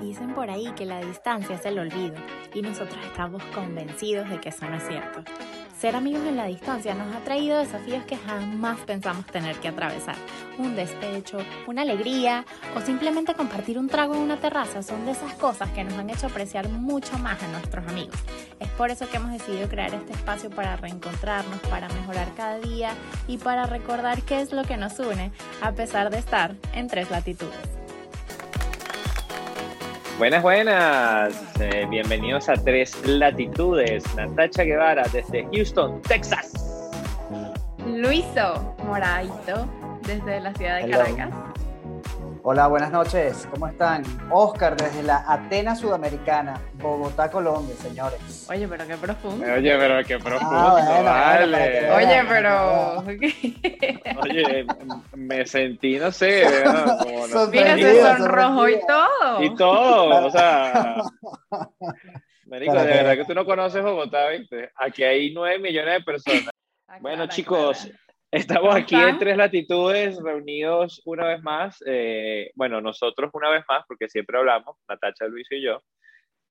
Dicen por ahí que la distancia es el olvido y nosotros estamos convencidos de que eso no es cierto. Ser amigos en la distancia nos ha traído desafíos que jamás pensamos tener que atravesar. Un despecho, una alegría o simplemente compartir un trago en una terraza son de esas cosas que nos han hecho apreciar mucho más a nuestros amigos. Es por eso que hemos decidido crear este espacio para reencontrarnos, para mejorar cada día y para recordar qué es lo que nos une a pesar de estar en tres latitudes. Buenas, buenas. Eh, bienvenidos a Tres Latitudes. Natacha Guevara desde Houston, Texas. Luiso Moradito desde la ciudad de Hello. Caracas. Hola, buenas noches. ¿Cómo están? Oscar desde la Atenas Sudamericana, Bogotá, Colombia, señores. Oye, pero qué profundo. Oye, pero qué profundo, Ah, bueno, bueno, vale. Oye, pero. Oye, me sentí, no sé, como no Mira, se sonrojó y todo. y todo, o sea. Marico, de verdad que tú no conoces Bogotá, ¿viste? Aquí hay nueve millones de personas. Bueno, Aclara, chicos, aclara. Estamos ¿Cómo aquí en Tres Latitudes, reunidos una vez más. eh, bueno, nosotros una vez más, porque siempre hablamos, Natacha, Luis y yo.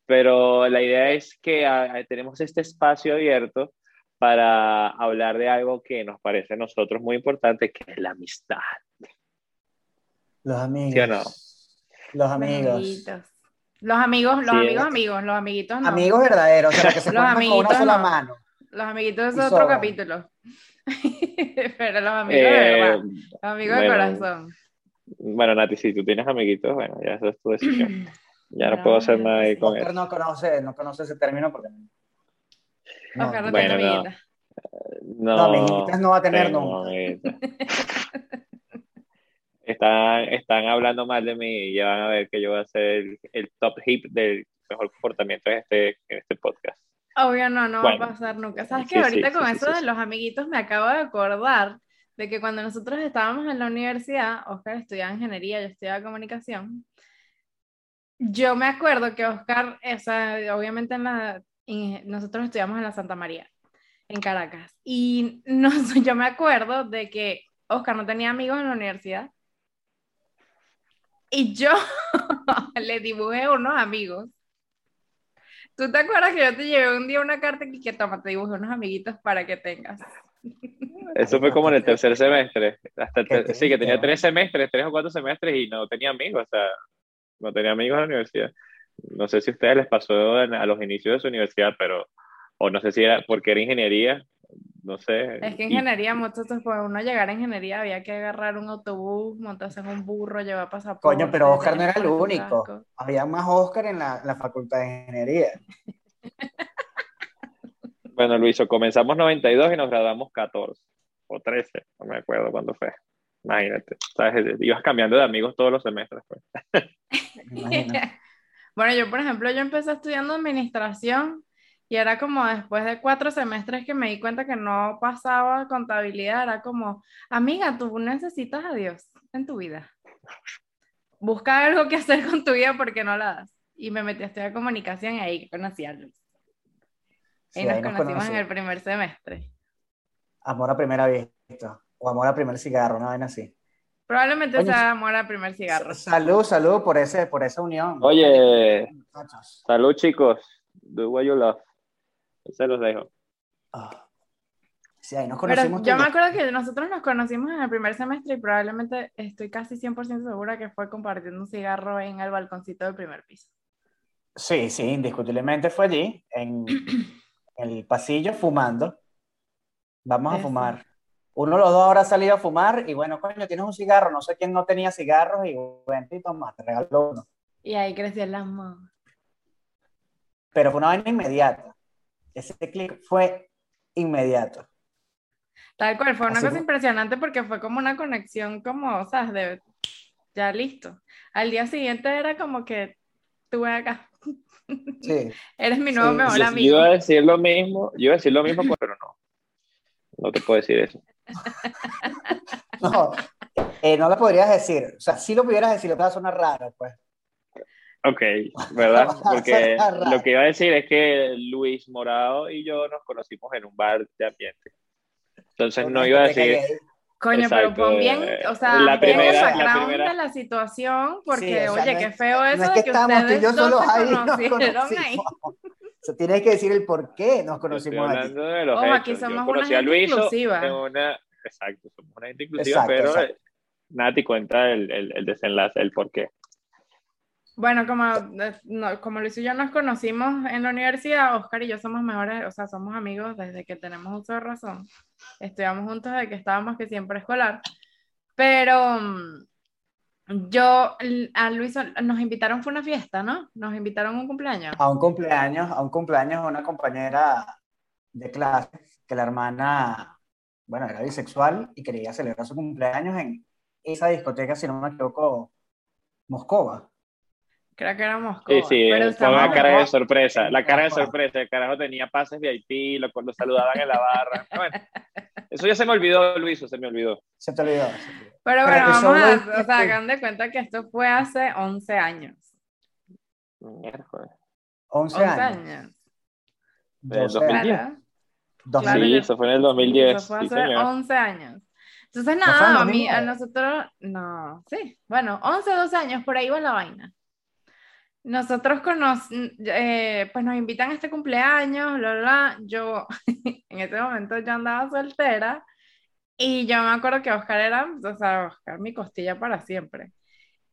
Pero la idea es que ah, tenemos este espacio abierto para hablar de algo que nos parece a nosotros muy importante, que es la amistad. Los amigos. ¿Sí o no? Los amigos. amiguitos. Los amigos, los Sí, amigos, es- amigos, los amiguitos no. Amigos verdaderos, o sea, que se Los cuentan con una amiguitos sola no. mano. Los amiguitos es otro sobran. capítulo. Pero los amigos de Eh, verdad. Los amigos de corazón. bueno, Nati, si tú tienes amiguitos, bueno, ya eso es tu decisión. Ya no puedo hacer nada ahí con Oscar eso. no conoce, no conoce ese término porque no. Oscar no bueno, tiene no. amiguitas. No, No, amiguitas no va a tener nunca. Están, están hablando mal de mí y ya van a ver que yo voy a ser el, el top hip del mejor comportamiento en este, en este podcast. Obvio, no, no Bueno. va a pasar nunca. ¿Sabes Sí, sí, Ahorita sí, con sí, eso de los amiguitos me acabo de acordar de que cuando nosotros estábamos en la universidad, Oscar estudiaba ingeniería, yo estudiaba comunicación. Yo me acuerdo que Oscar, o sea, obviamente en la, nosotros estudiamos en la Santa María, en Caracas. Y no, yo me acuerdo de que Oscar no tenía amigos en la universidad. Y yo le dibujé unos amigos. ¿Tú te acuerdas que yo te llevé un día una carta y que toma, te dibujé unos amiguitos para que tengas? Eso fue como en el tercer semestre. Hasta el ter- sí, que tenía tres semestres, tres o cuatro semestres y no tenía amigos, o sea, no tenía amigos en la universidad. No sé si a ustedes les pasó en- a los inicios de su universidad, pero, o no sé si era porque era ingeniería, no sé. Es que ingeniería, muchachos, para uno llegar a ingeniería había que agarrar un autobús, montarse en un burro, llevar pasaporte. Coño, pero Oscar no era el único. casco. Había más Oscar en la, la Facultad de Ingeniería. Bueno, Luiso, comenzamos 92 y nos graduamos 14 o 13, no me acuerdo cuándo fue. Imagínate, ¿sabes? Ibas cambiando de amigos todos los semestres. pues. Bueno, yo, por ejemplo, yo empecé estudiando administración y era como después de cuatro semestres que me di cuenta que no pasaba contabilidad, era como, amiga, tú necesitas a Dios en tu vida. Busca algo que hacer con tu vida porque no la das. Y me metí a estudiar comunicación y ahí conocí a Luis. Sí, y nos ahí nos conocimos en el primer semestre. Amor a primera vista. O amor a primer cigarro, una vaina así. Probablemente Oye, sea amor al primer cigarro. Salud, salud por, ese, por esa unión. Oye, Muchachos. salud chicos, do what you love. Se los dejo. Ah. Sí, ahí nos Pero conocimos. y yo me acuerdo que nosotros nos conocimos en el primer semestre y probablemente estoy casi 100% segura que fue compartiendo un cigarro en el balconcito del primer piso. Sí, sí, indiscutiblemente fue allí, en el pasillo, fumando. Vamos a Eso. fumar. Uno de los dos habrá salido a fumar y bueno, coño, tienes un cigarro. No sé quién no tenía cigarros y bueno, y toma, te regaló uno. Y ahí creció el amor. Pero fue una vaina inmediata. Ese clic fue inmediato. Tal cual, fue una Así cosa fue. impresionante porque fue como una conexión como, ¿sabes? De, ya listo. Al día siguiente era como que tú ven acá, Sí. eres mi nuevo Sí, mejor Yo, yo amigo. iba a decir lo mismo, yo iba a decir lo mismo, pero no. No te puedo decir eso. No, eh, no lo podrías decir. O sea, sí lo pudieras decir, lo que va a sonar raro, pues. Ok, ¿verdad? Porque lo que iba a decir es que Luis Morado y yo nos conocimos en un bar de ambiente. Entonces no iba a decir. Coño, pero Exacto, pon bien, o sea, la bien primera- la primera- de la situación, porque, Sí, o sea, oye, no qué feo eso no es de que que estamos tú y ustedes yo se ahí, nos conocieron ahí. conocimos. O sea, tienes que decir el por qué nos conocimos aquí. hablando de los Ojo, hechos. aquí somos Yo una gente Luiso inclusiva. una... Exacto, somos una gente inclusiva, Exacto, pero. Nati cuenta el, el, el desenlace, el por qué. Bueno, como, eh, no, como Luis y yo nos conocimos en la universidad, Oscar y yo somos mejores, o sea, somos amigos desde que tenemos uso de razón. Estudiamos juntos desde que estábamos que siempre escolar. Pero mm, yo, a Luis nos invitaron, fue una fiesta, ¿no? Nos invitaron a un cumpleaños. A un cumpleaños, a un cumpleaños una compañera de clase, que la hermana, bueno, era bisexual y quería celebrar su cumpleaños en esa discoteca, si no me equivoco, Moscova. Creo que era Moscú. Sí, sí, pero fue estamos- una cara de sorpresa. La cara de sorpresa. El carajo tenía pases VIP, lo, lo saludaban en la barra. Bueno, eso ya se me olvidó, Luiso, se me olvidó. Se te olvidó. se te olvidó. Pero Pero bueno, que vamos a, es- o sea, hagan de cuenta que esto fue hace 11 años. Miércoles. 11 11 años. años. Del 12 2010. Claro. 2000. Claro, sí, eso fue en el 2010. Eso fue sí, hace señor. 11 años. Entonces, nada, a mí, a 2009? nosotros, no, sí, bueno, 11, 12 años, por ahí va la vaina. Nosotros conoc eh, pues nos invitan a este cumpleaños, bla, bla, bla. Yo, en ese momento yo andaba soltera y yo me acuerdo que Oscar era, o sea, Oscar mi costilla para siempre.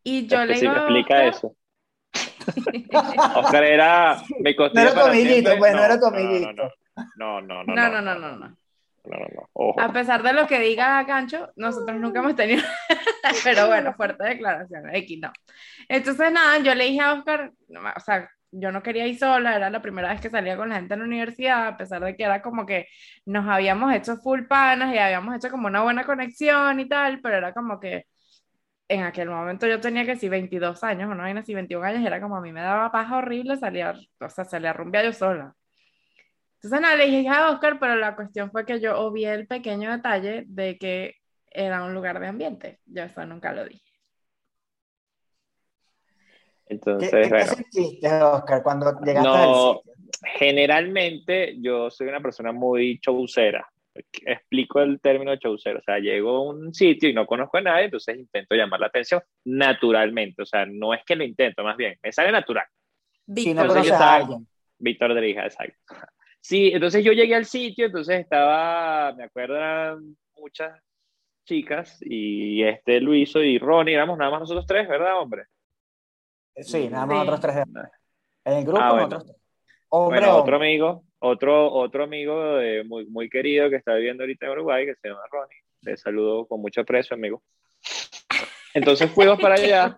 Y yo le iba a explica Oscar- eso. Oscar era. Me costó No era tu para amiguito, siempre. pues, no era tu no, amiguito. No, no, no. No, no, no, no, no. No, no, no. Ojo. A pesar de lo que diga Gancho, nosotros nunca hemos tenido. Pero bueno, fuerte declaración. X no. Entonces, nada, yo le dije a Oscar, o sea, yo no quería ir sola, era la primera vez que salía con la gente en la universidad, a pesar de que era como que nos habíamos hecho full panas y habíamos hecho como una buena conexión y tal, pero era como que en aquel momento yo tenía que si 22 años no, vaina así 21 años, era como a mí me daba paja horrible salir, o sea, salir a rumbear yo sola. Entonces nada, le dije a Oscar, pero la cuestión fue que yo obvié el pequeño detalle de que era un lugar de ambiente. Yo eso nunca lo dije. ¿Qué, Entonces, qué bueno. sentiste, Oscar, cuando llegaste No, al sitio? generalmente yo soy una persona muy chaucera. Explico el término chaucero. O sea, llego a un sitio y no conozco a nadie, entonces intento llamar la atención naturalmente. O sea, no es que lo intento, más bien, me sale natural. Si no Víctor, Entonces conoces yo a estaba- alguien. Víctor de Hija, exacto. Sí, entonces yo llegué al sitio, entonces estaba, me acuerdo, eran muchas chicas y este Luiso y Ronnie, éramos nada más nosotros tres, ¿verdad, hombre? Sí, nada más Sí. otros tres. En el grupo, Ah, bueno. tres. Hombre, Bueno, hombre. otro amigo, otro, otro amigo de- muy, muy querido que está viviendo ahorita en Uruguay, que se llama Ronnie. Le saludo con mucho aprecio, amigo. Entonces fuimos para allá.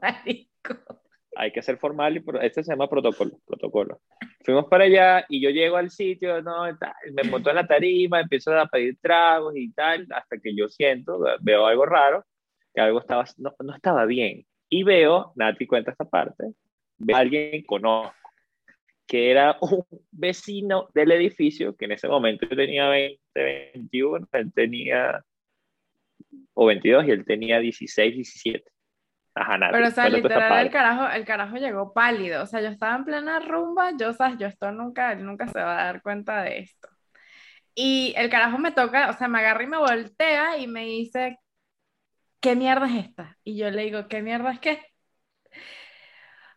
Hay que ser formal y este se llama protocolo, protocolo. Fuimos para allá y yo llego al sitio, no, tal, me monto en la tarima, empiezo a pedir tragos y tal, hasta que yo siento, veo algo raro, que algo estaba, no, no estaba bien. Y veo, Nati cuenta esta parte, veo a alguien conozco, que era un vecino del edificio, que en ese momento yo tenía 20, 21, él tenía, o 22, y él tenía 16, 17. Ajá, Pero, o sea, literal, el carajo, el carajo llegó pálido. O sea, yo estaba en plena rumba, yo, sabes, yo esto nunca, él nunca se va a dar cuenta de esto. Y el carajo me toca, o sea, me agarra y me voltea y me dice, ¿qué mierda es esta? Y yo le digo, ¿qué mierda es qué?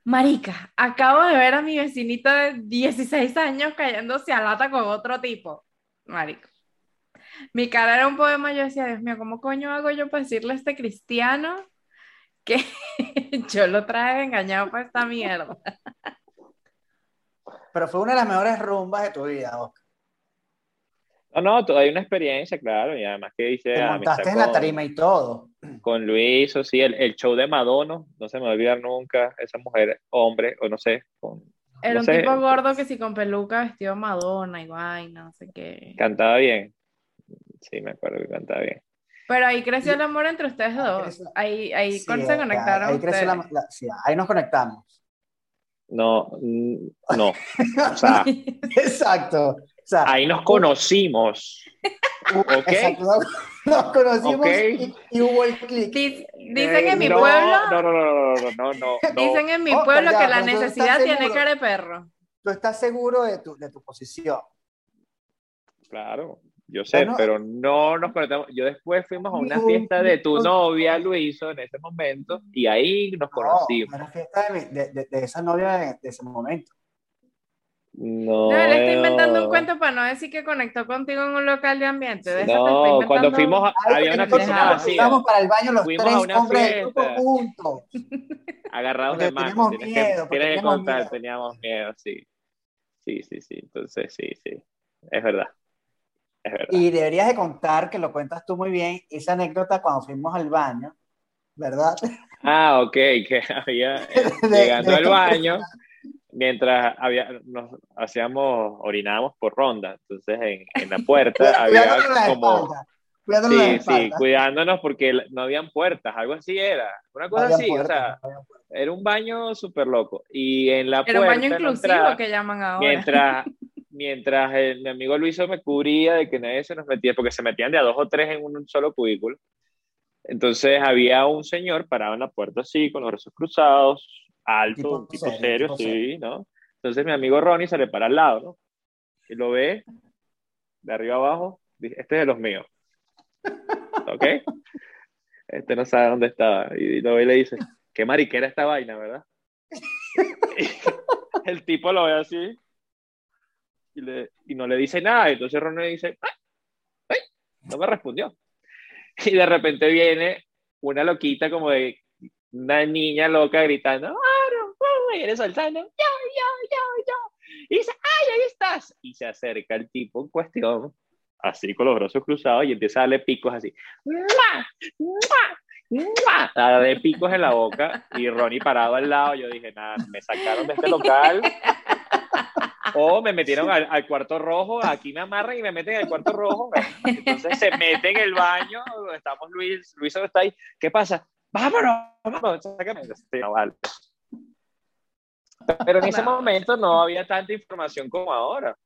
Marica, acabo de ver a mi vecinito de 16 años cayéndose a lata con otro tipo. Marico. Mi cara era un poema, yo decía, Dios mío, ¿cómo coño hago yo para decirle a este cristiano que yo lo traje engañado para esta mierda? Pero fue una de las mejores rumbas de tu vida, Oscar. No, no, to- hay una experiencia, claro, y además que dice Te montaste en la tarima y todo. con Luis, o sí, el, el show de Madonna, no se me va a olvidar nunca, esa mujer, hombre, o no sé, con- Era No un sé. tipo gordo que sí con peluca, vestido Madonna y vaina, no sé qué. cantaba bien. Sí, me acuerdo que cantaba bien. Pero ahí creció el amor entre ustedes dos. creció. Ahí, ahí Sí, se ahí- conectaron ahí, creció la- la- sí, ahí nos conectamos. No, no, o sea, Exacto. O sea, ahí nos conocimos, ¿ok? exacto, nos, nos conocimos Ok. y, y hubo el clic. Dic- Dicen Eh, en mi no, pueblo, No, no, no, no, no, no, dicen en mi Oscar, pueblo ya, que la necesidad tiene seguro. cara de perro. Tú estás seguro de tu, de tu posición. Claro, Yo sé, pero no nos conectamos. Yo después fuimos a una fiesta de tu novia, Luiso, en ese momento, y ahí nos conocimos. Una fiesta de, de, de, esa novia de, ese momento. No, no, él está inventando un cuento para no decir que conectó contigo en un local de ambiente. De no, cuando fuimos, había una piscina vacía. Fuimos para el baño los fuimos tres a una hombres juntos. Agarrados de mano. Tienes miedo, que, tienes que contar, miedo. teníamos miedo, sí. Sí, sí, sí. Entonces, sí, sí. Es verdad. Y deberías de contar, que lo cuentas tú muy bien, esa anécdota cuando fuimos al baño, ¿verdad? Ah, ok, que había, llegando al baño, mientras había, nos hacíamos, orinábamos por ronda, entonces en, en la puerta había como... Sí, sí, cuidándonos porque no habían puertas, algo así era, una cosa así, o sea, era un baño súper loco. Y en la era puerta... un baño inclusivo que llaman ahora. Mientras, mientras el, mi amigo Luiso me cubría de que nadie se nos metía, porque se metían de a dos o tres en un solo cubículo. Entonces había un señor parado en la puerta así, con los brazos cruzados, alto, tipo un tipo serio, serio tipo sí, serio. ¿no? Entonces mi amigo Ronnie se le para al lado, ¿no? Y lo ve de arriba abajo, dice, este es de los míos. ¿Ok? Este no sabe dónde estaba. Y lo ve y le dice, qué mariquera esta vaina, ¿verdad? el tipo lo ve así y, no le dice nada. Entonces Ron dice, ¡ay! ¡ay! No me respondió. Y de repente viene una loquita como de una niña loca gritando, ¡Aaron! y viene saltando, ¡yo, yo, yo, yo! Y dice, ¡ay, ahí estás! Y se acerca el tipo en cuestión, así con los brazos cruzados, y empieza a darle picos así, ¡mua! ¡mua! A de picos en la boca, y Ronnie parado al lado, yo dije, nada, me sacaron de este local, o me metieron al, al, cuarto rojo, aquí me amarran y me meten al cuarto rojo. Entonces se mete en el baño, estamos Luis, Luis está ahí, ¿qué pasa? Vámonos, vámonos, sácame. vale. Pero en ese momento no había tanta información como ahora.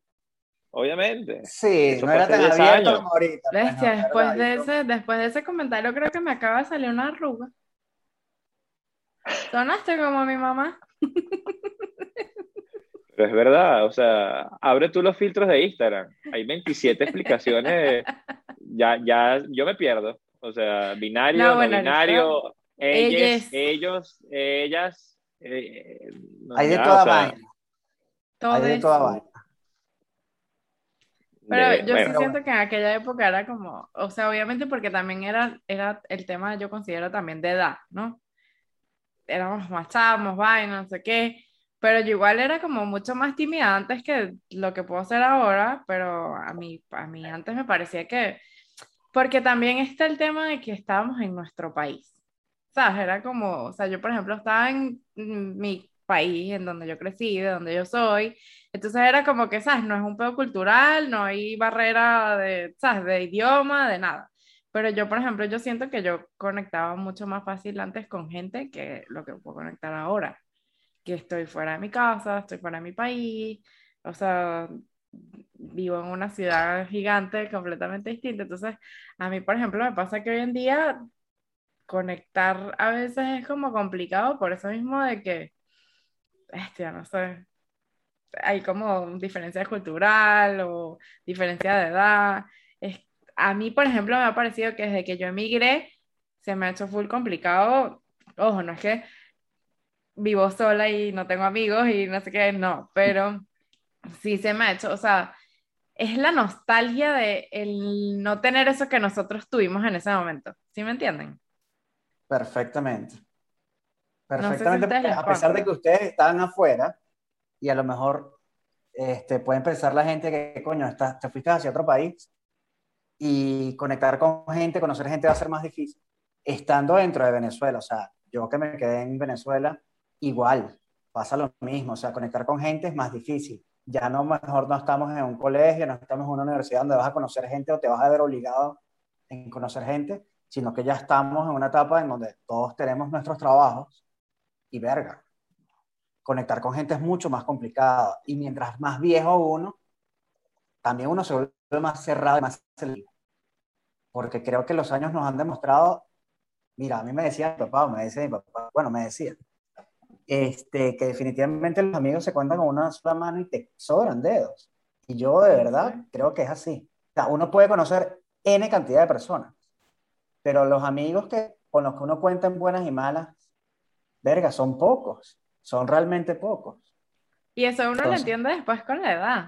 Obviamente. Sí, Eso no era tan abierto como ahorita. Bestia, después, de ese, después de ese comentario creo que me acaba de salir una arruga. Sonaste como mi mamá. Pero es verdad, o sea, abre tú los filtros de Instagram. Hay 27 explicaciones. Ya, ya, yo me pierdo. O sea, binario, no, bueno, no binario, ellos, ellos, ellas. Eh, no, Hay de ya, toda o sea, vaina. Hay de toda vaina. Pero de, yo bueno, sí siento que en aquella época era como, o sea, obviamente porque también era, era el tema, yo considero también de edad, ¿no? Éramos más chavos, vaina, no sé qué pero yo igual era como mucho más tímida antes que lo que puedo hacer ahora, pero a mí, a mí antes me parecía que, porque también está el tema de que estábamos en nuestro país, ¿sabes? Era como, o sea, yo por ejemplo estaba en mi país, en donde yo crecí, de donde yo soy, entonces era como que, ¿sabes? No es un pedo cultural, no hay barrera de, ¿sabes? De idioma, de nada. Pero yo, por ejemplo, yo siento que yo conectaba mucho más fácil antes con gente que lo que puedo conectar ahora que estoy fuera de mi casa, estoy fuera de mi país, o sea, vivo en una ciudad gigante completamente distinta. Entonces, a mí, por ejemplo, me pasa que hoy en día conectar a veces es como complicado por eso mismo de que, este, no sé, hay como diferencia cultural o diferencia de edad. Es, a mí, por ejemplo, me ha parecido que desde que yo emigré, se me ha hecho full complicado. Ojo, no es que vivo sola y no tengo amigos y no sé qué, no, pero sí se me ha hecho, o sea, es la nostalgia de el no tener eso que nosotros tuvimos en ese momento, ¿sí me entienden? Perfectamente. Perfectamente, no sé si a pesar de que ustedes estaban afuera y a lo mejor este, pueden pensar la gente que, coño, te fuiste hacia otro país y conectar con gente, conocer gente va a ser más difícil, estando dentro de Venezuela, o sea, yo que me quedé en Venezuela, igual, pasa lo mismo, o sea, conectar con gente es más difícil. Ya no, mejor no estamos en un colegio, no estamos en una universidad donde vas a conocer gente o te vas a ver obligado en conocer gente, sino que ya estamos en una etapa en donde todos tenemos nuestros trabajos y verga. Conectar con gente es mucho más complicado y mientras más viejo uno, también uno se vuelve más cerrado y más selectivo. Porque creo que los años nos han demostrado, mira, a mí me decía mi papá, me decía mi bueno, me decía, este, que definitivamente los amigos se cuentan con una sola mano y te sobran dedos. Y yo de verdad creo que es así. sea, uno puede conocer N cantidad de personas, pero los amigos que, con los que uno cuenta en buenas y malas, verga, son pocos, son realmente pocos. Y eso uno lo entiende después con la edad.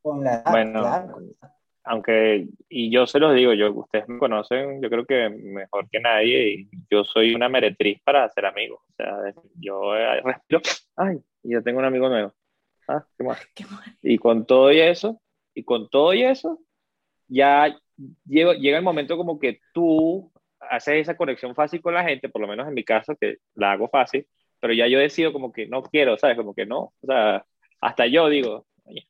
Con la edad, Bueno, claro. aunque, y yo se los digo, yo, ustedes me conocen, yo creo que mejor que nadie, y yo soy una meretriz para hacer amigos. O sea, yo eh, respiro, ay, y yo tengo un amigo nuevo. Ah, qué más. Qué mal. Y con todo y eso, y con todo y eso, ya llega, llega el momento como que tú haces esa conexión fácil con la gente, por lo menos en mi caso, que la hago fácil, pero ya yo decido como que no quiero, ¿sabes? Como que no. O sea, hasta yo digo, oye,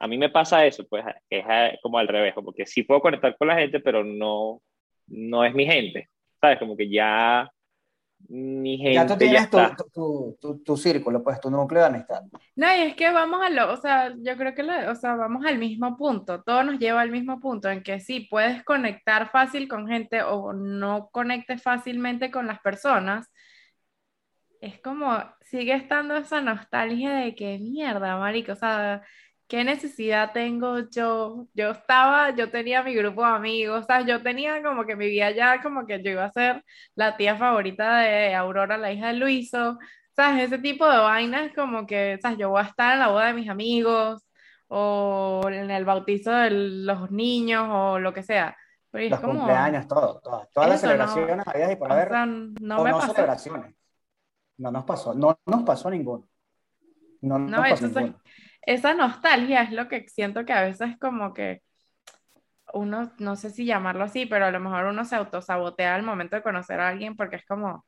a mí me pasa eso, pues es eh, como al revés, como que sí puedo conectar con la gente, pero no, no es mi gente, ¿sabes? Como que ya mi gente Ya tú tienes tu, está. tu, tu, tu- tu círculo, pues tu núcleo de amistad. No, y es que vamos a lo, o sea, yo creo que la- o sea, vamos al mismo punto, todo nos lleva al mismo punto, en que sí, puedes conectar fácil con gente o no conectes fácilmente con las personas. Es como, sigue estando esa nostalgia de que mierda, marico, o sea, ¿qué necesidad tengo yo? Yo estaba, yo tenía mi grupo de amigos, o sea, yo tenía como que mi vida ya, como que yo iba a ser la tía favorita de Aurora, la hija de Luiso. ¿Sabes? Ese tipo de vainas como que, ¿sabes? Yo voy a estar en la boda de mis amigos o en el bautizo de los niños o lo que sea. Pero es Los como, cumpleaños, todo, todas, todas las Eso no- celebraciones habidas y por o haber, sea, no o me no pasó. celebraciones. No nos pasó, no nos pasó ninguno. No, No, nos pasó entonces, ninguno. esa nostalgia es lo que siento que a veces como que uno, no sé si llamarlo así, pero a lo mejor uno se autosabotea al momento de conocer a alguien porque es como,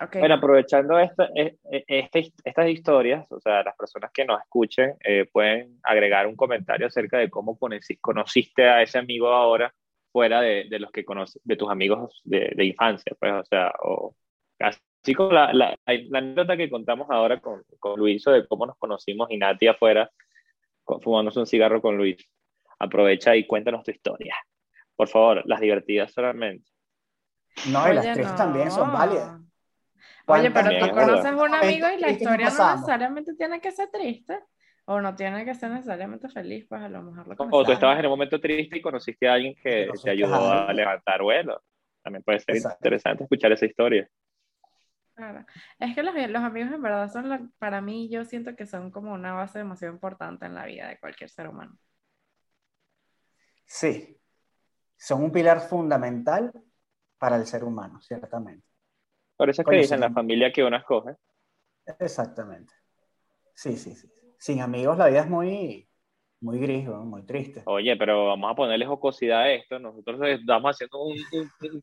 ok, Bueno, aprovechando esta, e- e- este- estas historias, o sea, las personas que nos escuchen eh, pueden agregar un comentario acerca de cómo conoci- conociste a ese amigo ahora fuera de, de los que conoces, de tus amigos de, de infancia, pues, o sea, o así como la, la, la anécdota que contamos ahora con, con Luis de cómo nos conocimos y Nati afuera fumándose un cigarro con Luis. Aprovecha y cuéntanos tu historia. Por favor, las divertidas solamente. No, y las Oye, tristes también son no. válidas. Oye, ¿Cuántas pero tú es conoces a un amigo y la no historia no necesariamente tiene que ser triste, o no tiene que ser necesariamente feliz, pues a lo mejor lo O tú estabas en un momento triste y conociste a alguien que te ayudó a levantar vuelo. También puede ser Exacto. interesante escuchar esa historia. Claro. Es que los, los amigos en verdad son, la- para mí, yo siento que son como una base demasiado importante en la vida de cualquier ser humano. Sí, son un pilar fundamental para el ser humano, ciertamente. Por eso es que Coño, dicen sí. la familia que uno escoge. Exactamente. Sí, sí, sí. Sin amigos la vida es muy, muy gris, ¿no? muy triste. Oye, pero vamos a ponerle jocosidad a esto. Nosotros estamos haciendo un,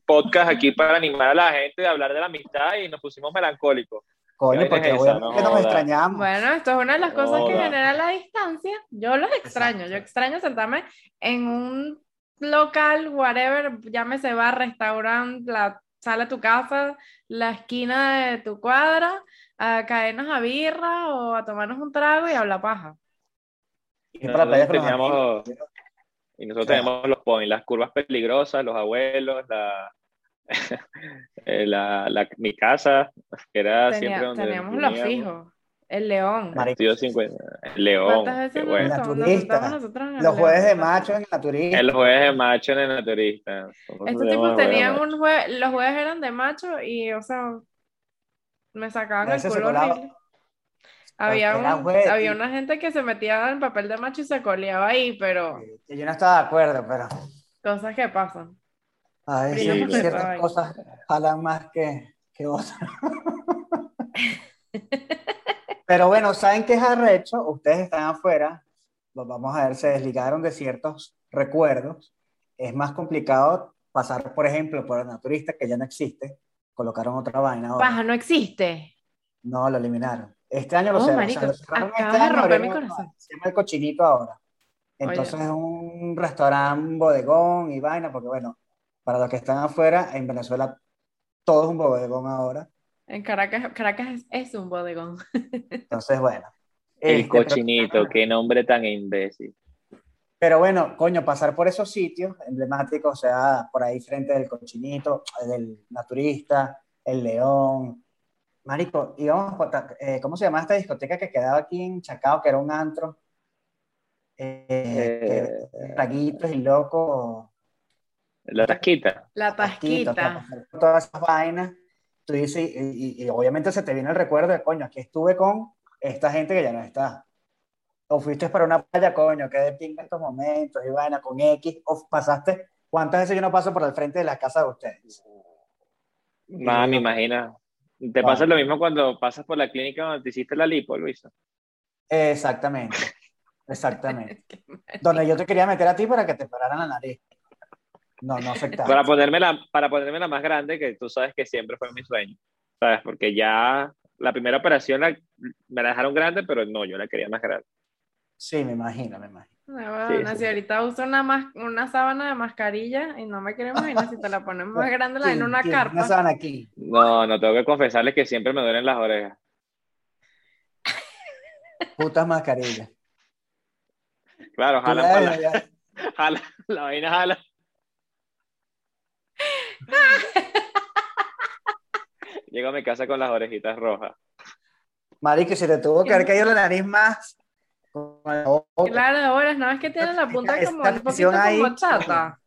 podcast aquí para animar a la gente de hablar de la amistad y nos pusimos melancólicos. Coño, porque es esa? nos extrañamos. Bueno, esto es una de las cosas que genera la distancia. Yo los extraño. Yo extraño sentarme en un local, whatever, llámese bar, restaurante, la sala de tu casa, la esquina de tu cuadra, a caernos a birra o a tomarnos un trago y hablar paja. Con los Teníamos-. Y nosotros tenemos los points, las curvas peligrosas, los abuelos, la, eh, la, la- mi casa, que era Tenía- siempre donde teníamos los fijos. El león. Marico, Estudio 50, el León, ¿Cuántas veces qué nos, bueno. La nos turista. sentamos nosotros el Los jueves de macho en la turista. El jueves de macho en el naturista. ¿Cómo se Estos tipos el tenían un jueves, los jueves eran de macho y, o sea, me sacaban el veces se culo colaba- horrible. Había, un- jueves, había y- una gente que se metía en papel de macho y se coleaba ahí, pero Yo no estaba de acuerdo, pero cosas que pasan. a veces ciertas cosas jalan más que, que otras. Pero bueno, ¿saben qué es arrecho? Ustedes están afuera, los vamos a ver, se desligaron de ciertos recuerdos. Es más complicado pasar, por ejemplo, por el naturista, que ya no existe, colocaron otra vaina ahora. Paja, no existe. No, lo eliminaron. Este año lo Oh, cerraron. lo cerraron acabas este de año, romper mi corazón. Se llama el cochinito ahora. Entonces Oye. es un restaurante, un bodegón y vaina, porque bueno, para los que están afuera, en Venezuela todo es un bodegón ahora. En Caracas, Caracas es, es un bodegón. Entonces, bueno. El Este, pero- cochinito, qué nombre tan imbécil. Pero bueno, coño, pasar por esos sitios emblemáticos, o sea, por ahí frente del cochinito, del naturista, el león. Marico, íbamos, a- eh, ¿cómo se llama esta discoteca que quedaba aquí en Chacao, que era un antro? eh, traguitos y loco. La tasquita. La tasquita. Todas esas vainas. Tú dices, y, y, obviamente se te viene el recuerdo de, coño, aquí estuve con esta gente que ya no está. O fuiste para una playa, coño, que de pinga estos momentos, y vaina con X, o pasaste, ¿cuántas veces yo no paso por el frente de la casa de ustedes? No, me imagina. ¿Te pasa lo mismo cuando pasas por la clínica donde te hiciste la lipo, Luisa? Exactamente, exactamente. donde yo te quería meter a ti para que te pararan la nariz. No, no afectaba. Para ponerme, la, para ponerme la más grande, que tú sabes que siempre fue mi sueño. ¿Sabes? Porque ya la primera operación me la dejaron grande, pero no, yo la quería más grande. Sí, me imagino, me imagino. Bueno, si ahorita uso una, una sábana de mascarilla y no me quiero imaginar si te la pones más grande la en una carpa. Una sábana aquí. No, no tengo que confesarles que siempre me duelen las orejas. Putas mascarillas. Claro, jala para la, jala, la vaina jala. Llego a mi casa con las orejitas rojas. Mari, que se te tuvo que haber caído la nariz más Claro, ahora no es que tiene la punta como un poquito como chata.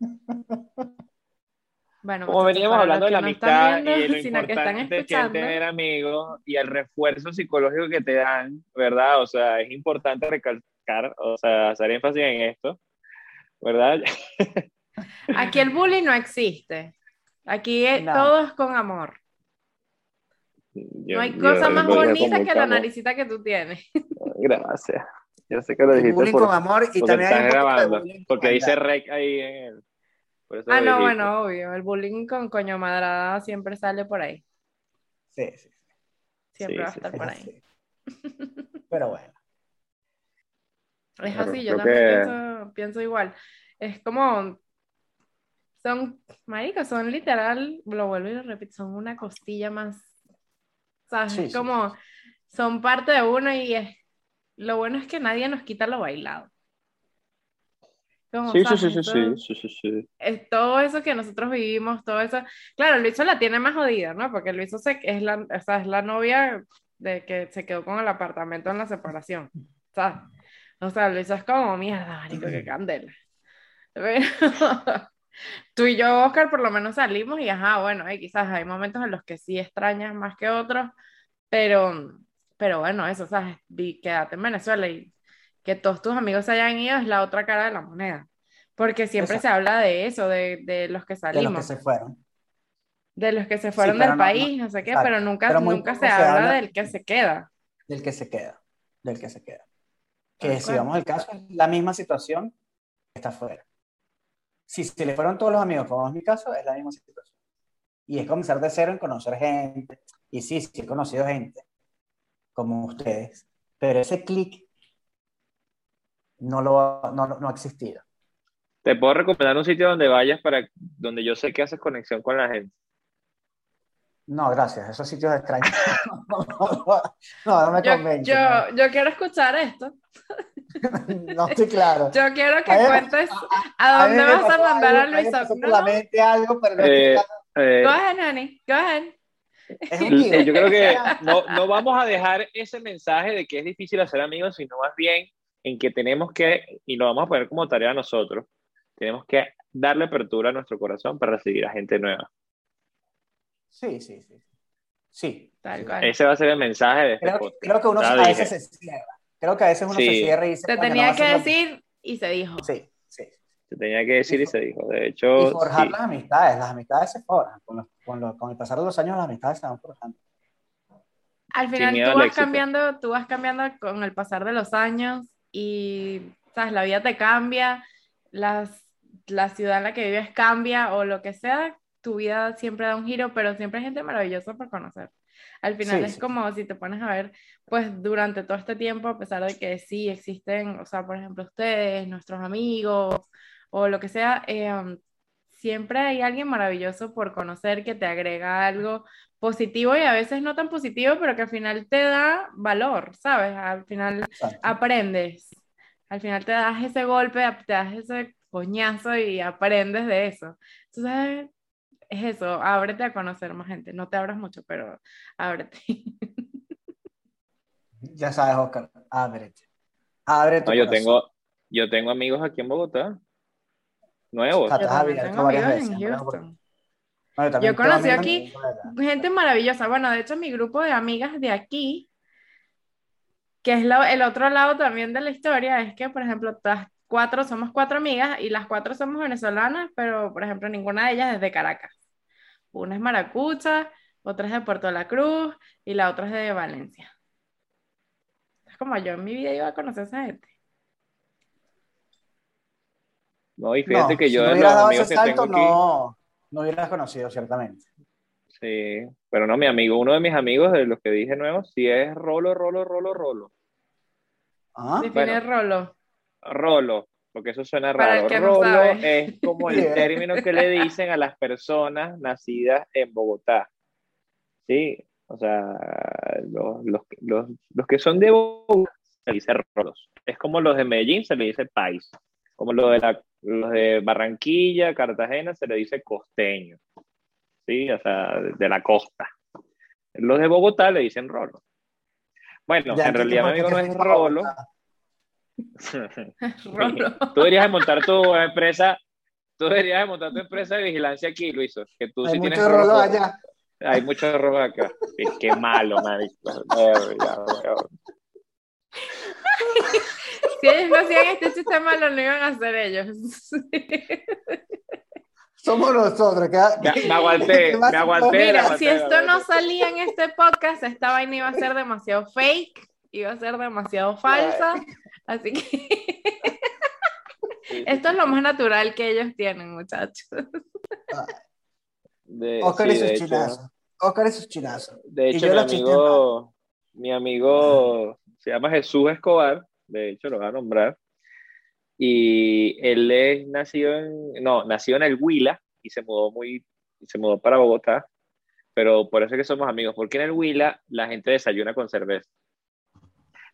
Bueno, como veníamos hablando de la amistad y de lo importante que, que es tener amigos y el refuerzo psicológico que te dan, ¿verdad? O sea, es importante recalcar, o sea, hacer énfasis en esto, ¿verdad? Aquí el bullying no existe. Aquí todo es con amor no hay cosa más bonita que la naricita que tú tienes. Gracias. Yo sé que lo dijiste. Bullying con amor y también hay grabando, porque dice rec ahí en el. ah, no, bueno, obvio. El bullying con coño madrada siempre sale por ahí. Sí, sí. Siempre va a estar por ahí. Pero bueno. Es así, yo también pienso, igual. Es como. Son, maricas, son literal, lo vuelvo y lo repito, son una costilla más ¿sabes? como son parte de uno y es, lo bueno es que nadie nos quita lo bailado. sí, sí, sí, sí, sí, sí, sí, Es todo eso que nosotros vivimos, todo eso. Claro, Luiso la tiene más jodida, ¿no? Porque Luiso se, es, la, o sea, es la novia de que se quedó con el apartamento en la separación. ¿sabes? O sea, Luiso es como mierda, marico, qué candela. tú y yo, Oscar, por lo menos salimos y ajá, bueno, quizás hay momentos en los que sí extrañas más que otros, pero, pero bueno, eso, ¿sabes? Quédate en Venezuela y que todos tus amigos se hayan ido es la otra cara de la moneda. Porque siempre se habla de eso, de, de, los que salimos. De los que se fueron. De los que se fueron del país, no, sé qué, pero nunca, nunca se, habla, del que se queda. Del que se queda, del que se queda. Que si vamos al caso, es la misma situación, está fuera si se le fueron todos los amigos, como es mi caso, es la misma situación. Y es comenzar de cero en conocer gente. Y sí, sí he conocido gente, como ustedes, pero ese clic no, lo, no, no ha existido. Te puedo recomendar un sitio donde vayas para donde yo sé que haces conexión con la gente. No, gracias, esos sitios extraños. no, no me convence. Yo, yo, quiero escuchar esto. no estoy claro. Yo quiero que cuentes a, dónde vas a mandar a Luis solamente algo, pero no eh, eh, Go ahead, honey. Go ahead. Eh, yo creo que no, no vamos a dejar ese mensaje de que es difícil hacer amigos, sino más bien en que tenemos que, y lo vamos a poner como tarea a nosotros, tenemos que darle apertura a nuestro corazón para recibir a gente nueva. Sí, sí, sí. Sí. Ese va a ser el mensaje de este creo, Creo que uno a veces se cierra. Creo que a veces uno se cierra y se Te tenía que decir y se dijo. Sí, sí. Se tenía que decir y, se dijo. De hecho. Y forjar las amistades. Las amistades se forjan. Con, con, con, el pasar de los años, las amistades se van forjando. Al final tú vas cambiando, tú vas cambiando con el pasar de los años y sabes, la vida te cambia, las, la ciudad en la que vives cambia o lo que sea, tu vida siempre da un giro, pero siempre hay gente maravillosa por conocer. Al final es como si te pones a ver, pues durante todo este tiempo, a pesar de que sí existen, o sea, por ejemplo, ustedes, nuestros amigos o lo que sea, em, siempre hay alguien maravilloso por conocer que te agrega algo positivo y a veces no tan positivo, pero que al final te da valor, ¿sabes? Al final aprendes, al final te das ese golpe, te das ese coñazo y aprendes de eso. Entonces, es eso, ábrete a conocer más gente. No te abras mucho, pero ábrete. Ya sabes, Oscar, ábrete. Abre tu No, yo corazón. tengo, yo tengo amigos aquí en Bogotá. Nuevos. Yo has también abierto tengo varias amigos veces, en ¿no? Houston. Bueno, también Yo conocí aquí- en- Gente maravillosa. Bueno, de hecho, mi grupo de amigas de aquí, que es lo- el otro lado también de la historia, es que, por ejemplo, todas cuatro somos cuatro amigas y las cuatro somos venezolanas, pero, por ejemplo, ninguna de ellas es de Caracas. Una es maracucha, otra es de Puerto La Cruz y la otra es de Valencia. Es como yo en mi vida iba a conocer a esa gente. No, y fíjate No, que si yo no de los amigos ese que tengo salto, aquí, no, no hubieras conocido, ciertamente. sí, pero no, mi amigo, uno de mis amigos de los que dije nuevos, sí es Rolo, Rolo, Rolo, Rolo. ¿Ah? Define rolo. Rolo, porque eso suena Para el raro. no Rolo sabe. es como el término que le dicen a las personas nacidas en Bogotá. ¿Sí? O sea, los, los, los, los que son de Bogotá se le dice rolos. Es como los de Medellín se le dice país. Como los de, la, los de Barranquilla, Cartagena se le dice costeño. ¿Sí? O sea, de la costa. Los de Bogotá le dicen rolo. Bueno, Ya en realidad mi amigo no es llama rolo. Rolo. Tú deberías de montar tu empresa, tú deberías de montar tu empresa de vigilancia aquí, Luiso, que tú Hay sí tienes mucho rolo robo. allá. Hay mucho robo acá. Qué, qué malo, marico. Si ellos no hacían este chiste malo, no iban a hacer ellos. Somos nosotros. que- Me, me aguanté, me aguanté. Mira, aguanté, si esto no salía en este podcast, esta vaina iba a ser demasiado fake, iba a ser demasiado falsa. Así que esto es lo más natural que ellos tienen, muchachos. De- Oscar sí, y sus de hecho, chinazos. Oscar y sus chinazos. de hecho, mi amigo, mi amigo se llama Jesús Escobar, de hecho lo voy a nombrar, y él es nacido en, no, nació en el Huila y se mudó muy, se mudó para Bogotá, pero por eso es que somos amigos, porque en el Huila la gente desayuna con cerveza.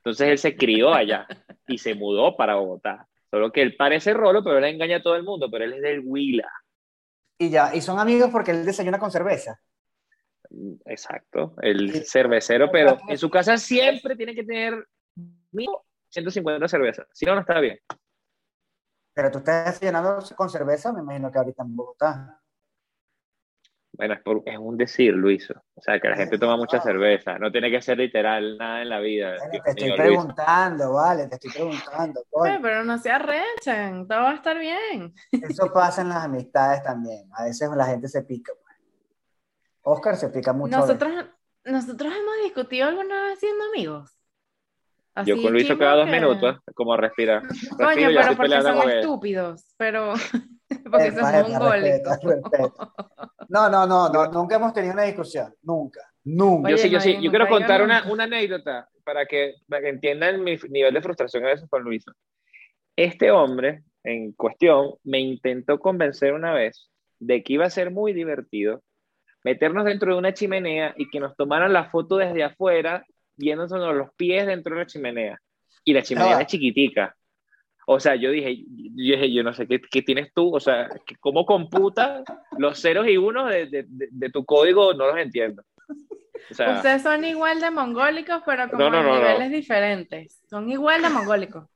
Entonces él se crió allá y se mudó para Bogotá. Solo que él parece rolo, pero él engaña a todo el mundo, pero él es del Huila. Y ya, y son amigos porque él desayuna con cerveza. Exacto, el Sí. cervecero, pero en su casa siempre tiene que tener mínimo 150 cervezas, si no, no está bien. Pero tú estás desayunando con cerveza, me imagino que ahorita en Bogotá. Bueno, es, por- es un decir, Luiso. O sea, que la gente toma mucha cerveza, no tiene que ser literal nada en la vida. Bueno, te estoy mío, Luiso. preguntando, vale, te estoy preguntando. coño. Pero no se arrechen, todo va a estar bien. Eso pasa en las amistades también. A veces la gente se pica. pues. Oscar se pica mucho. Nosotros, nosotros hemos discutido alguna vez siendo amigos. Yo Así con Luiso cada dos que- minutos, como respirar. Coño, pero porque son estúpidos, pero porque mongólicos. respeto, respeto. No, no, no, no, nunca hemos tenido una discusión. Nunca. Nunca. Oye, Yo sí, yo sí. Yo quiero contar una, una anécdota para que, para que entiendan mi nivel de frustración a veces con Luiso. Este hombre en cuestión me intentó convencer una vez de que iba a ser muy divertido meternos dentro de una chimenea y que nos tomaran la foto desde afuera viéndonos los pies dentro de la chimenea. Y la chimenea Ah. era chiquitica. O sea, yo dije, yo dije, yo no sé qué, qué tienes tú, o sea, ¿cómo computa los ceros y unos de, de- de- de tu código? No los entiendo. O sea, Ustedes son igual de mongólicos, pero como No, no, no. niveles diferentes. Son igual de mongólicos.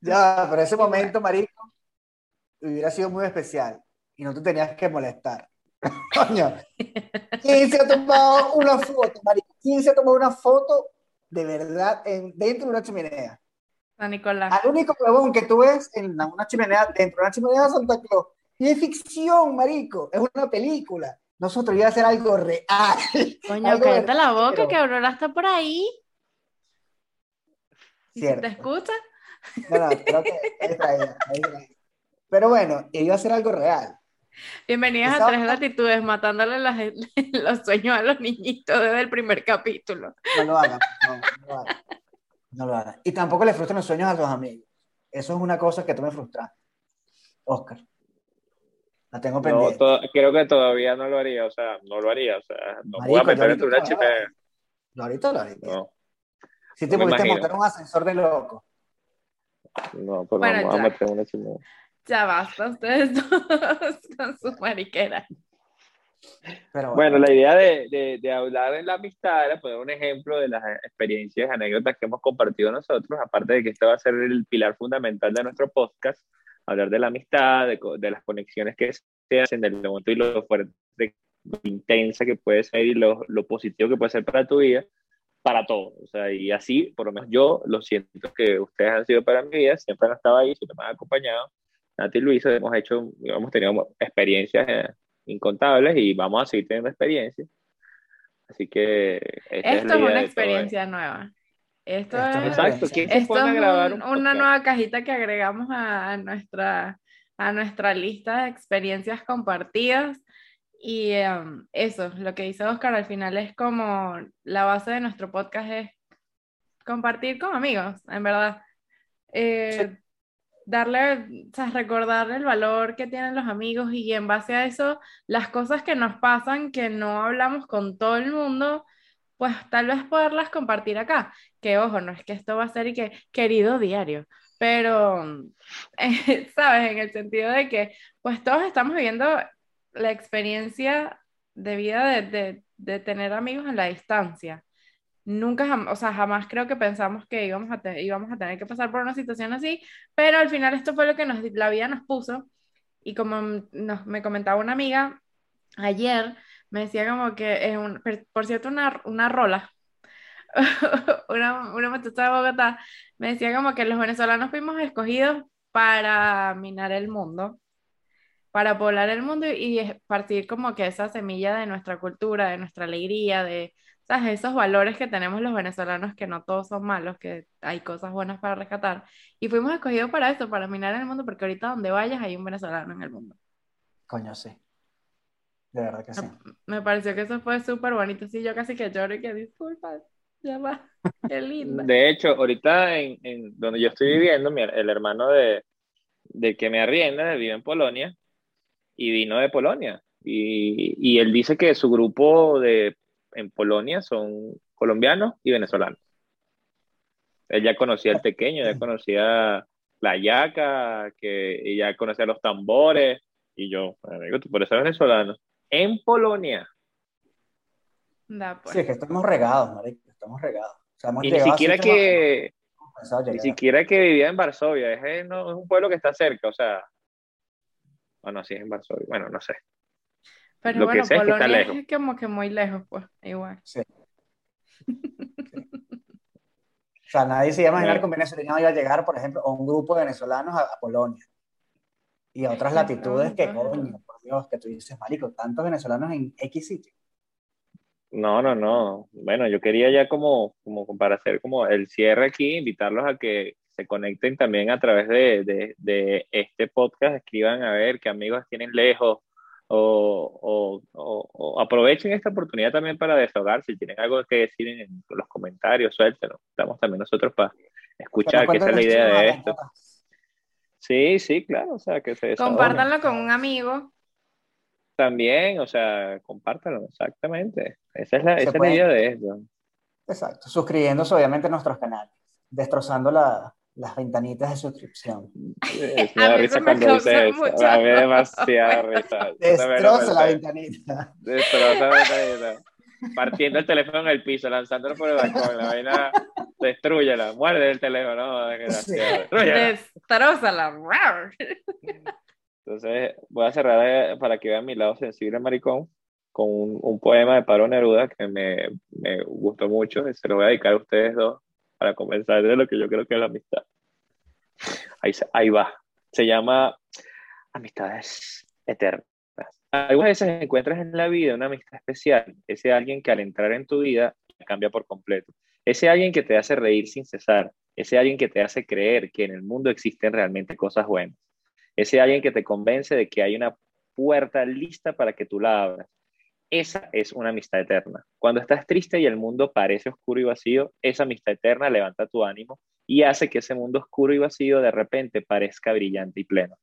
Ya, pero ese momento, marico, hubiera sido muy especial. Y no te tenías que molestar. Coño. ¿Quién se ha tomado una foto, marico? ¿Quién se ha tomado una foto de verdad en- dentro de una chimenea? San Nicolás. Al único huevón que tú ves en una chimenea, dentro de una chimenea de Santa Claus. Y es ficción, marico. Es una película. Nosotros iba a hacer algo real. Coño, algo cállate la boca, que Aurora está por ahí. ¿Y si te escucha? No, no, creo que es distraída, es distraída. Pero bueno, iba a ser algo real. Bienvenidas a. Tres Latitudes, matándole las- los sueños a los niñitos desde el primer capítulo. No lo hagan, no, no lo hagan. No lo hagan. Y tampoco le frustren los sueños a tus amigos. Eso es una cosa que tú me frustras. Oscar. La tengo pendiente. creo que todavía no lo haría, o sea, no lo haría, o sea, no me voy a Marico, meter dentro de una lo ahorita lo ahorita. No, Si te no pudiste montar un ascensor de loco. no, pues Bueno, no me voy a meter en una chimenea. Ya basta ustedes dos con su mariquera. bueno. la idea de, de, de, hablar de la amistad era poner un ejemplo de las experiencias, anécdotas que hemos compartido nosotros, aparte de que esto va a ser el pilar fundamental de nuestro podcast, hablar de la amistad, de, de las conexiones que se hacen, del momento y lo fuerte, lo intensa que puede ser y lo, lo positivo que puede ser para tu vida, para todo. O sea, y así, por lo menos yo lo siento que ustedes han sido para mi vida, siempre han estado ahí, siempre me han acompañado. Nati y Luis hemos hecho, hemos tenido experiencias eh, incontables y vamos a seguir teniendo experiencias. Así que... Esto es, una experiencia nueva. Esto, es, exacto. ¿Quién se pone a grabar una nueva cajita que agregamos a, nuestra, a nuestra lista de experiencias compartidas. Y em, eso, lo que dice Oscar al final es como la base de nuestro podcast es compartir con amigos, en verdad. Eh, darle, o sea, el valor que tienen los amigos y en base a eso, las cosas que nos pasan, que no hablamos con todo el mundo, pues tal vez poderlas compartir acá. Que ojo, no es que esto va a ser y que querido diario, pero, ¿sabes? En el sentido de que, pues todos estamos viviendo la experiencia de vida de, de, de tener amigos en la distancia nunca, o sea, jamás creo que pensamos que íbamos a, íbamos a tener que pasar por una situación así, pero al final esto fue lo que nos, la vida nos puso. Y como nos, me comentaba una amiga ayer, me decía como que, es un, por cierto, una, una rola, una, una muchacha de Bogotá, me decía como que los venezolanos fuimos escogidos para minar el mundo, para poblar el mundo y, y partir como que esa semilla de nuestra cultura, de nuestra alegría, de ¿sabes? Esos valores que tenemos los venezolanos, que no todos son malos, que hay cosas buenas para rescatar. Y fuimos escogidos para eso, para mirar el mundo, porque ahorita donde vayas hay un venezolano en el mundo. Coño, sí. De verdad que sí. Me, pareció que eso fue súper bonito. Sí, yo casi que lloro y que disculpa, ya va. Qué lindo. De hecho, ahorita en, en donde yo estoy viviendo, el hermano de, de que me arrienda vive en Polonia y vino de Polonia. Y, y él dice que su grupo de en Polonia son colombianos y venezolanos. Él ya conocía el pequeño, ya conocía la yaca, que ya conocía los tambores, y yo, amigo, tú por eso eres venezolano. En Polonia. Pues. Sí, es que estamos regados, marico, estamos regados. y ni siquiera que, ni siquiera que vivía en Varsovia, es, no, es un pueblo que está cerca, o sea, bueno, sí es en Varsovia, bueno, no sé. Pero bueno, Polonia es, como que muy lejos, pues, igual. Sí. O sea, nadie se iba a imaginar que un venezolano iba a llegar, por ejemplo, a un grupo de venezolanos a, Polonia. Y a otras latitudes que, coño, por Dios, que tú dices, marico, tantos venezolanos en X sitio. No, no, no. Bueno, yo quería ya como, como para hacer como el cierre aquí, invitarlos a que se conecten también a través de, de, de este podcast, escriban a ver qué amigos tienen lejos, o, o, aprovechen esta oportunidad también para desahogarse. Si tienen algo que decir en, los comentarios, suéltenlo. Estamos también nosotros para escuchar, que esa es la idea de esto. Sí, sí, claro, o sea, que se Compártanlo con un amigo. También, o sea, compártanlo, exactamente. Esa es la, esa es la idea de esto. Exacto, suscribiéndose obviamente a nuestros canales, destrozando la, las ventanitas de suscripción. me da risa cuando dice eso. A mí demasiada risa. Destroza la ventanita. Destroza la ventanita. Partiendo el teléfono en el piso, lanzándolo por el balcón. La vaina, destruyela, muerde el teléfono. No, Destrózala. Entonces, voy a cerrar eh, para que vean mi lado sensible, maricón, con un, un poema de Paro Neruda que me, me gustó mucho y se lo voy a dedicar a ustedes dos para comenzar de lo que yo creo que es la amistad. Ahí, ahí va. Se llama Amistades Eternas. Algunas veces encuentras en la vida una amistad especial, ese alguien que al entrar en tu vida cambia por completo, ese alguien que te hace reír sin cesar, ese alguien que te hace creer que en el mundo existen realmente cosas buenas, ese alguien que te convence de que hay una puerta lista para que tú la abras, esa es una amistad eterna. Cuando estás triste y el mundo parece oscuro y vacío, esa amistad eterna levanta tu ánimo y hace que ese mundo oscuro y vacío de repente parezca brillante y pleno.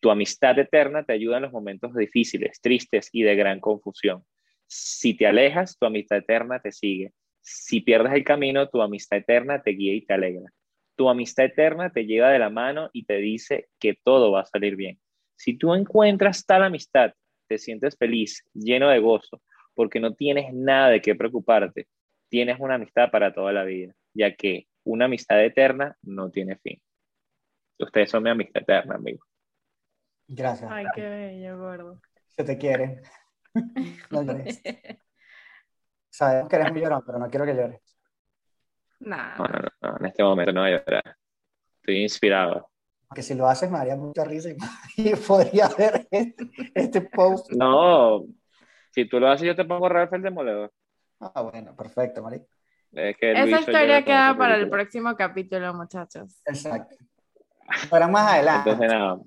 Tu amistad eterna te ayuda en los momentos difíciles, tristes y de gran confusión. Si te alejas, tu amistad eterna te sigue. Si pierdes el camino, tu amistad eterna te guía y te alegra. Tu amistad eterna te lleva de la mano y te dice que todo va a salir bien. Si tú encuentras tal amistad te sientes feliz, lleno de gozo, porque no tienes nada de qué preocuparte, tienes una amistad para toda la vida, ya que una amistad eterna no tiene fin. Ustedes son mi amistad eterna, amigo. Gracias. Ay, qué bello, gordo. Se te quiere. No llores. Sabemos que eres muy llorón, pero no quiero que llores. Nah. No, no, no, no, en este momento no voy a llorar. Estoy inspirado. Porque si lo haces me haría mucha risa y, y podría ver este, este post. No, si tú lo haces, yo te pongo Ralph el Demoledor. Ah, bueno, perfecto, Mari. Es que Esa historia queda para el próximo capítulo, muchachos. Exacto. Pero más adelante. Entonces, nada.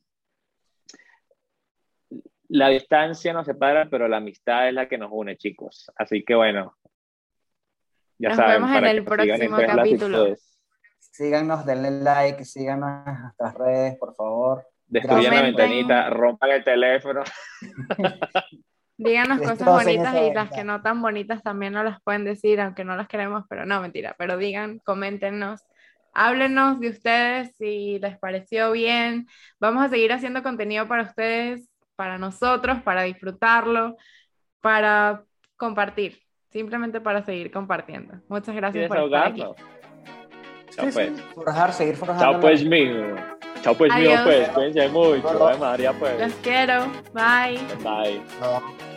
La distancia nos separa, pero la amistad es la que nos une, chicos. Así que bueno. Ya Nos saben, vemos en el próximo capítulo. Síganos, denle like, síganos en nuestras redes, por favor. Destruyan la ventanita, rompan el teléfono. Díganos cosas bonitas y las que no tan bonitas también nos las pueden decir, aunque no las queremos, pero no, mentira. Pero digan, coméntenos, háblenos de ustedes si les pareció bien. Vamos a seguir haciendo contenido para ustedes, para nosotros, para disfrutarlo, para compartir, simplemente para seguir compartiendo. Muchas gracias por estar aquí. Chao Sí, pues. sí, forjar, seguir forjando. Chao pues mío. Chao pues mío Adiós. pues. Cuídense mucho. Hola. Ay, María pues. Los quiero. Bye. Bye. No.